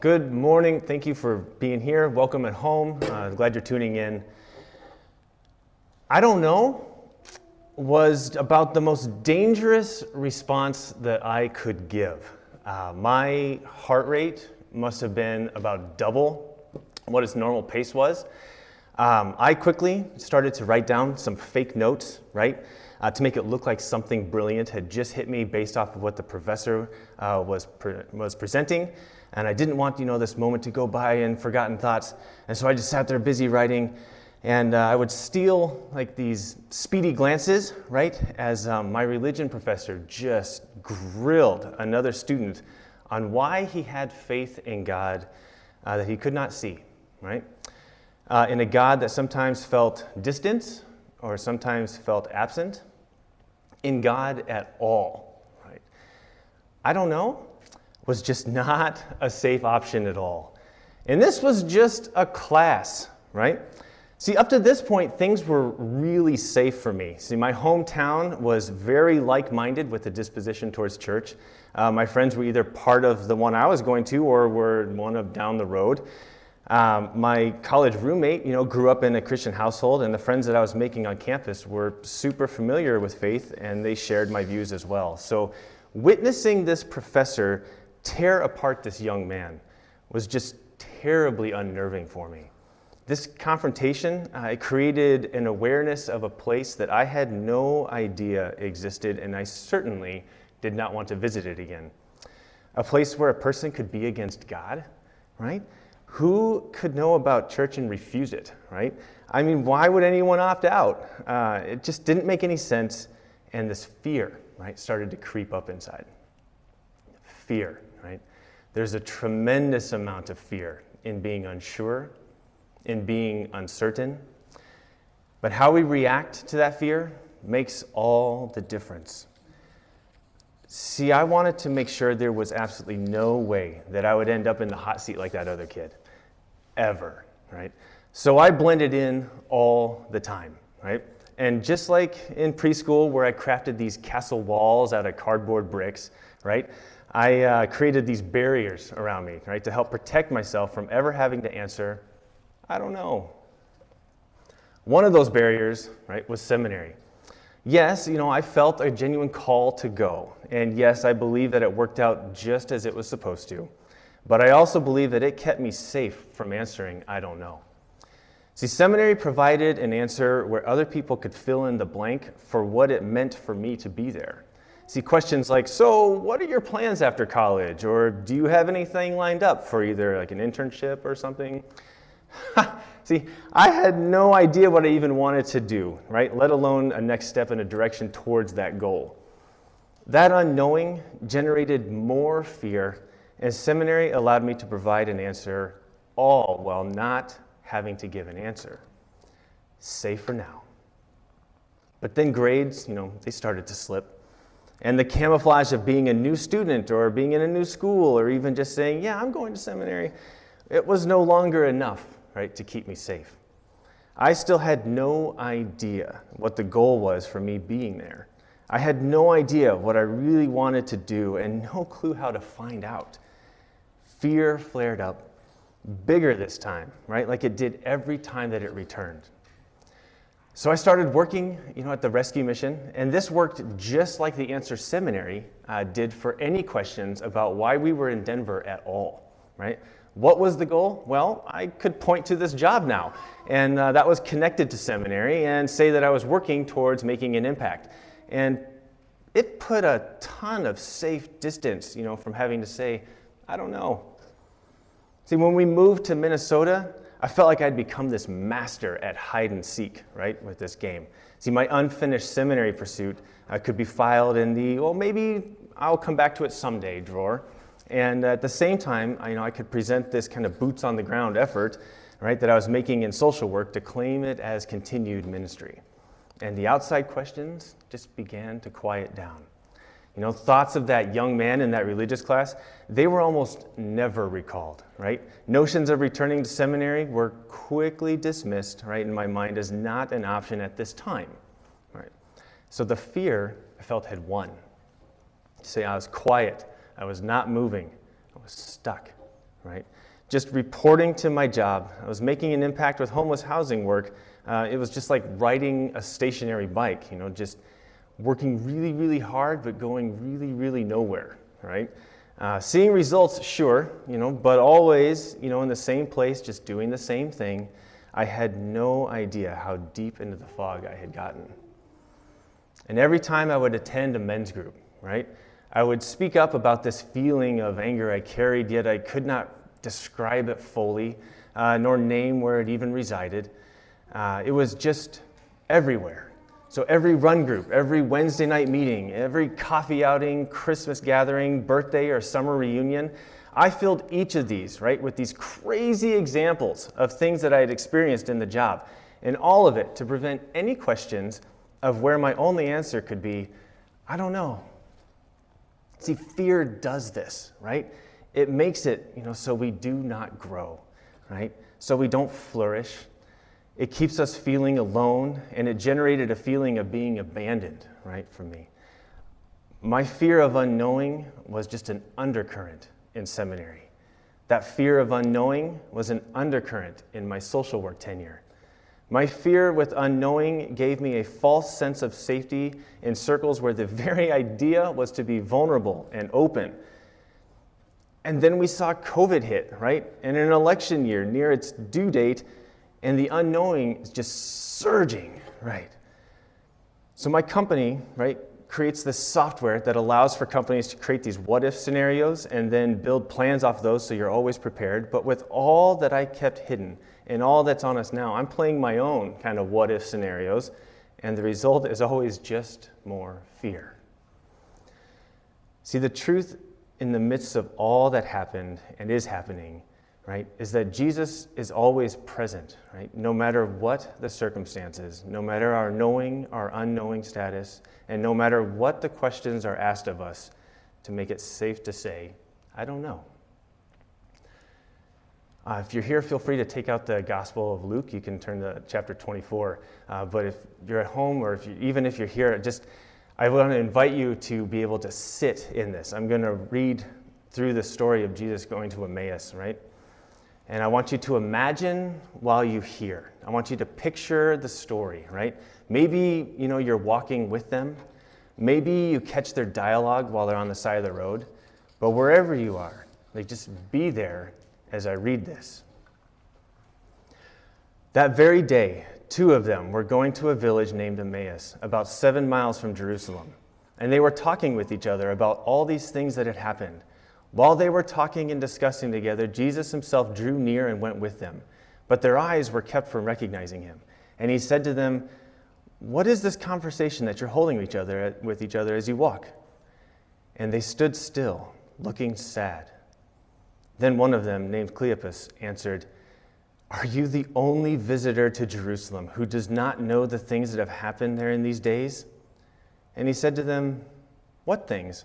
good morning. Thank you for being here. Welcome at home. Uh, glad you're tuning in. I don't know was about the most dangerous response that I could give. Uh, my heart rate must have been about double what its normal pace was. Um, I quickly started to write down some fake notes, right, uh, to make it look like something brilliant had just hit me based off of what the professor uh, was, pre- was presenting. And I didn't want, you know, this moment to go by in forgotten thoughts. And so I just sat there busy writing. And uh, I would steal like these speedy glances, right, as um, my religion professor just grilled another student on why he had faith in God uh, that he could not see, right? Uh, in a God that sometimes felt distant or sometimes felt absent, in God at all, right? I don't know, was just not a safe option at all. And this was just a class, right? See, up to this point, things were really safe for me. See, my hometown was very like minded with a disposition towards church. Uh, my friends were either part of the one I was going to or were one of down the road. Um, my college roommate, you know, grew up in a Christian household, and the friends that I was making on campus were super familiar with faith, and they shared my views as well. So, witnessing this professor tear apart this young man was just terribly unnerving for me. This confrontation uh, created an awareness of a place that I had no idea existed, and I certainly did not want to visit it again. A place where a person could be against God, right? Who could know about church and refuse it, right? I mean, why would anyone opt out? Uh, it just didn't make any sense, and this fear, right, started to creep up inside. Fear, right? There's a tremendous amount of fear in being unsure in being uncertain. But how we react to that fear makes all the difference. See, I wanted to make sure there was absolutely no way that I would end up in the hot seat like that other kid. Ever, right? So I blended in all the time, right? And just like in preschool, where I crafted these castle walls out of cardboard bricks, right? I uh, created these barriers around me, right, to help protect myself from ever having to answer I don't know. One of those barriers, right, was seminary. Yes, you know, I felt a genuine call to go. And yes, I believe that it worked out just as it was supposed to. But I also believe that it kept me safe from answering, I don't know. See, seminary provided an answer where other people could fill in the blank for what it meant for me to be there. See, questions like, so what are your plans after college? Or do you have anything lined up for either like an internship or something? See, I had no idea what I even wanted to do, right? Let alone a next step in a direction towards that goal. That unknowing generated more fear, and seminary allowed me to provide an answer, all while not having to give an answer. Safe for now. But then grades, you know, they started to slip. And the camouflage of being a new student or being in a new school or even just saying, yeah, I'm going to seminary, it was no longer enough right, to keep me safe. I still had no idea what the goal was for me being there. I had no idea what I really wanted to do and no clue how to find out. Fear flared up, bigger this time, right? Like it did every time that it returned. So I started working, you know, at the rescue mission, and this worked just like the Answer Seminary uh, did for any questions about why we were in Denver at all, right? What was the goal? Well, I could point to this job now, and uh, that was connected to seminary, and say that I was working towards making an impact. And it put a ton of safe distance, you know, from having to say, I don't know. See, when we moved to Minnesota, I felt like I'd become this master at hide and seek, right, with this game. See, my unfinished seminary pursuit uh, could be filed in the, well, maybe I'll come back to it someday drawer. And at the same time, I, you know, I could present this kind of boots on the ground effort, right, that I was making in social work to claim it as continued ministry. And the outside questions just began to quiet down. You know, thoughts of that young man in that religious class, they were almost never recalled, right? Notions of returning to seminary were quickly dismissed, right, in my mind as not an option at this time, right? So the fear I felt had won. Say I was quiet, I was not moving. I was stuck. right? Just reporting to my job. I was making an impact with homeless housing work. Uh, it was just like riding a stationary bike, you know, just working really, really hard, but going really, really nowhere, right? Uh, seeing results, sure, you know, but always, you know, in the same place, just doing the same thing. I had no idea how deep into the fog I had gotten. And every time I would attend a men's group, right, I would speak up about this feeling of anger I carried, yet I could not describe it fully, uh, nor name where it even resided. Uh, it was just everywhere. So every run group, every Wednesday night meeting, every coffee outing, Christmas gathering, birthday, or summer reunion, I filled each of these, right, with these crazy examples of things that I had experienced in the job. And all of it to prevent any questions of where my only answer could be, I don't know. See, fear does this, right? It makes it, you know, so we do not grow, right? So we don't flourish, it keeps us feeling alone, and it generated a feeling of being abandoned, right, for me. My fear of unknowing was just an undercurrent in seminary. That fear of unknowing was an undercurrent in my social work tenure. My fear with unknowing gave me a false sense of safety in circles where the very idea was to be vulnerable and open. And then we saw COVID hit, right? And an election year near its due date, and the unknowing is just surging, right? So my company, right, creates this software that allows for companies to create these what if scenarios and then build plans off those so you're always prepared. But with all that I kept hidden and all that's on us now, I'm playing my own kind of what if scenarios, and the result is always just more fear. See, the truth in the midst of all that happened and is happening right, is that Jesus is always present, right? No matter what the circumstances, no matter our knowing, our unknowing status, and no matter what the questions are asked of us, to make it safe to say, I don't know. Uh, if you're here, feel free to take out the Gospel of Luke. You can turn to chapter 24. Uh, but if you're at home, or if you, even if you're here, just I want to invite you to be able to sit in this. I'm going to read through the story of Jesus going to Emmaus, right? And I want you to imagine while you hear. I want you to picture the story, right? Maybe, you know, you're walking with them. Maybe you catch their dialogue while they're on the side of the road. But wherever you are, like just be there as I read this. That very day, two of them were going to a village named Emmaus, about seven miles from Jerusalem. And they were talking with each other about all these things that had happened. While they were talking and discussing together, Jesus himself drew near and went with them. But their eyes were kept from recognizing him. And he said to them, What is this conversation that you're holding with each other, with each other as you walk? And they stood still, looking sad. Then one of them, named Cleopas, answered, Are you the only visitor to Jerusalem who does not know the things that have happened there in these days? And he said to them, What things?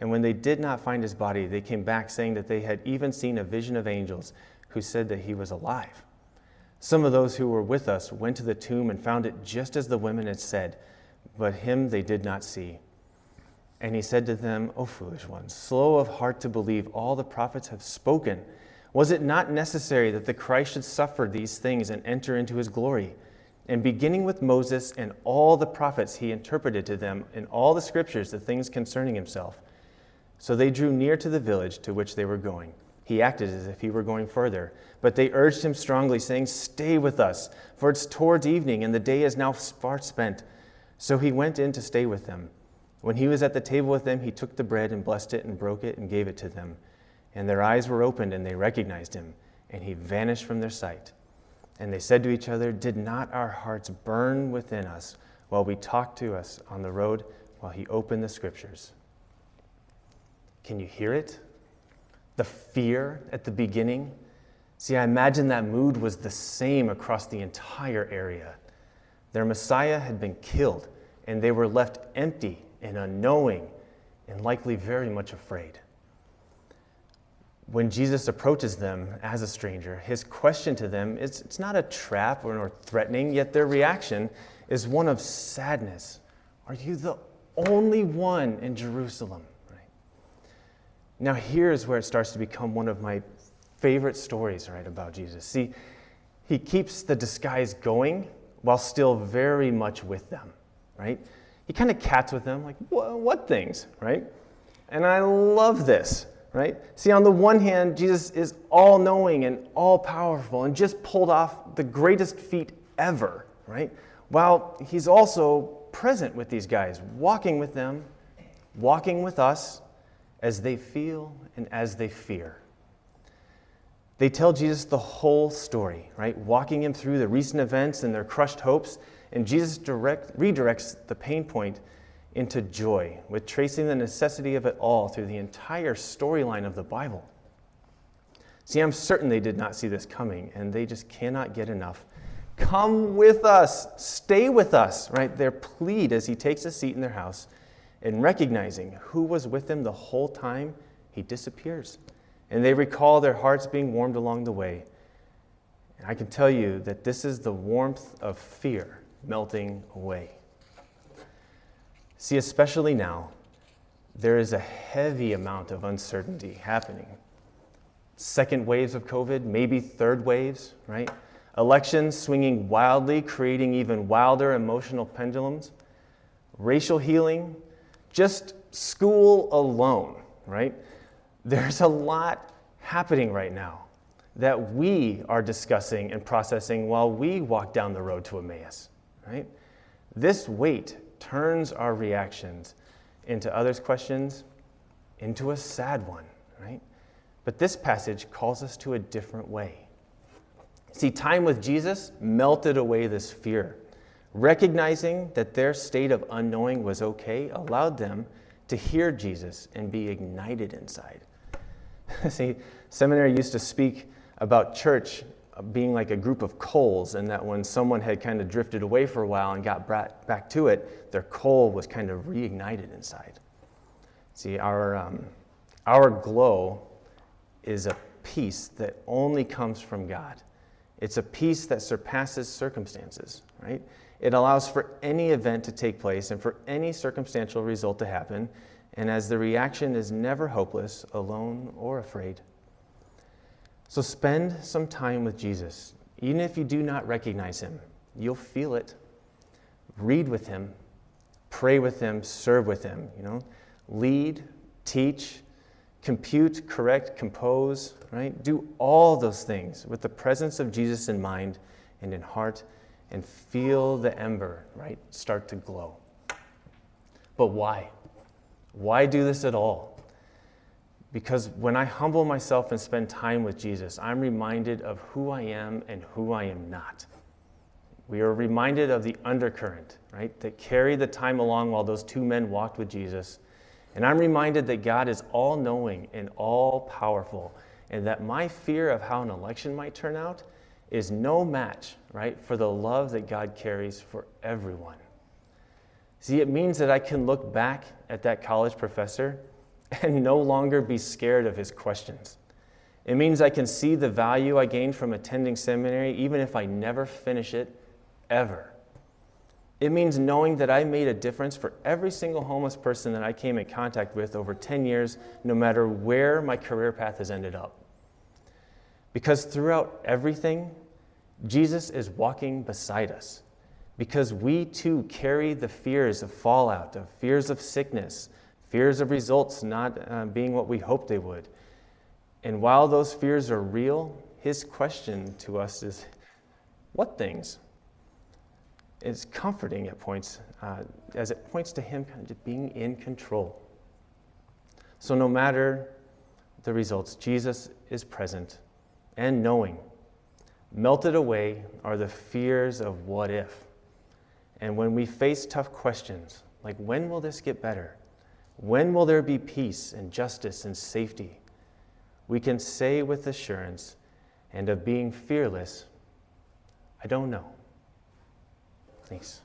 and when they did not find his body, they came back saying that they had even seen a vision of angels who said that he was alive. Some of those who were with us went to the tomb and found it just as the women had said, but him they did not see. And he said to them, O foolish ones, slow of heart to believe all the prophets have spoken. Was it not necessary that the Christ should suffer these things and enter into his glory? And beginning with Moses and all the prophets, he interpreted to them in all the scriptures the things concerning himself. So they drew near to the village to which they were going. He acted as if he were going further. But they urged him strongly, saying, Stay with us, for it's towards evening, and the day is now far spent. So he went in to stay with them. When he was at the table with them, he took the bread and blessed it and broke it and gave it to them. And their eyes were opened, and they recognized him, and he vanished from their sight. And they said to each other, Did not our hearts burn within us while we talked to us on the road, while he opened the scriptures? Can you hear it? the fear at the beginning. See, I imagine that mood was the same across the entire area. Their Messiah had been killed, and they were left empty and unknowing and likely very much afraid. When Jesus approaches them as a stranger, his question to them is it's not a trap or threatening, yet their reaction is one of sadness. Are you the only one in Jerusalem? Now, here's where it starts to become one of my favorite stories, right, about Jesus. See, he keeps the disguise going while still very much with them, right? He kind of cats with them, like, what things, right? And I love this, right? See, on the one hand, Jesus is all knowing and all powerful and just pulled off the greatest feat ever, right? While he's also present with these guys, walking with them, walking with us as they feel and as they fear. They tell Jesus the whole story, right? Walking him through the recent events and their crushed hopes. And Jesus direct, redirects the pain point into joy, with tracing the necessity of it all through the entire storyline of the Bible. See, I'm certain they did not see this coming, and they just cannot get enough. Come with us, stay with us, right? Their plead as he takes a seat in their house and recognizing who was with him the whole time, he disappears and they recall their hearts being warmed along the way. And I can tell you that this is the warmth of fear melting away. See, especially now, there is a heavy amount of uncertainty happening. Second waves of COVID, maybe third waves, right? Elections swinging wildly, creating even wilder emotional pendulums. Racial healing, just school alone, right? there's a lot happening right now that we are discussing and processing while we walk down the road to Emmaus, right? This weight turns our reactions into others' questions into a sad one, right? But this passage calls us to a different way. See, time with Jesus melted away this fear. Recognizing that their state of unknowing was okay allowed them to hear Jesus and be ignited inside. See, seminary used to speak about church being like a group of coals, and that when someone had kind of drifted away for a while and got back to it, their coal was kind of reignited inside. See, our, um, our glow is a peace that only comes from God. It's a peace that surpasses circumstances, right? It allows for any event to take place and for any circumstantial result to happen, and as the reaction is never hopeless, alone, or afraid. So spend some time with Jesus. Even if you do not recognize him, you'll feel it. Read with him, pray with him, serve with him, you know. Lead, teach, compute, correct, compose, right? Do all those things with the presence of Jesus in mind and in heart and feel the ember, right, start to glow. But why? Why do this at all? Because when I humble myself and spend time with Jesus, I'm reminded of who I am and who I am not. We are reminded of the undercurrent, right, that carried the time along while those two men walked with Jesus. And I'm reminded that God is all knowing and all powerful, and that my fear of how an election might turn out is no match, right, for the love that God carries for everyone. See, it means that I can look back at that college professor and no longer be scared of his questions. It means I can see the value I gained from attending seminary, even if I never finish it, ever. It means knowing that I made a difference for every single homeless person that I came in contact with over 10 years, no matter where my career path has ended up. Because throughout everything, Jesus is walking beside us because we too carry the fears of fallout, of fears of sickness, fears of results not uh, being what we hoped they would. And while those fears are real, his question to us is what things? It's comforting at points, uh, as it points to him kind of being in control. So, no matter the results, Jesus is present and knowing. Melted away are the fears of what if. And when we face tough questions, like when will this get better? When will there be peace and justice and safety? We can say with assurance and of being fearless, I don't know. Thanks.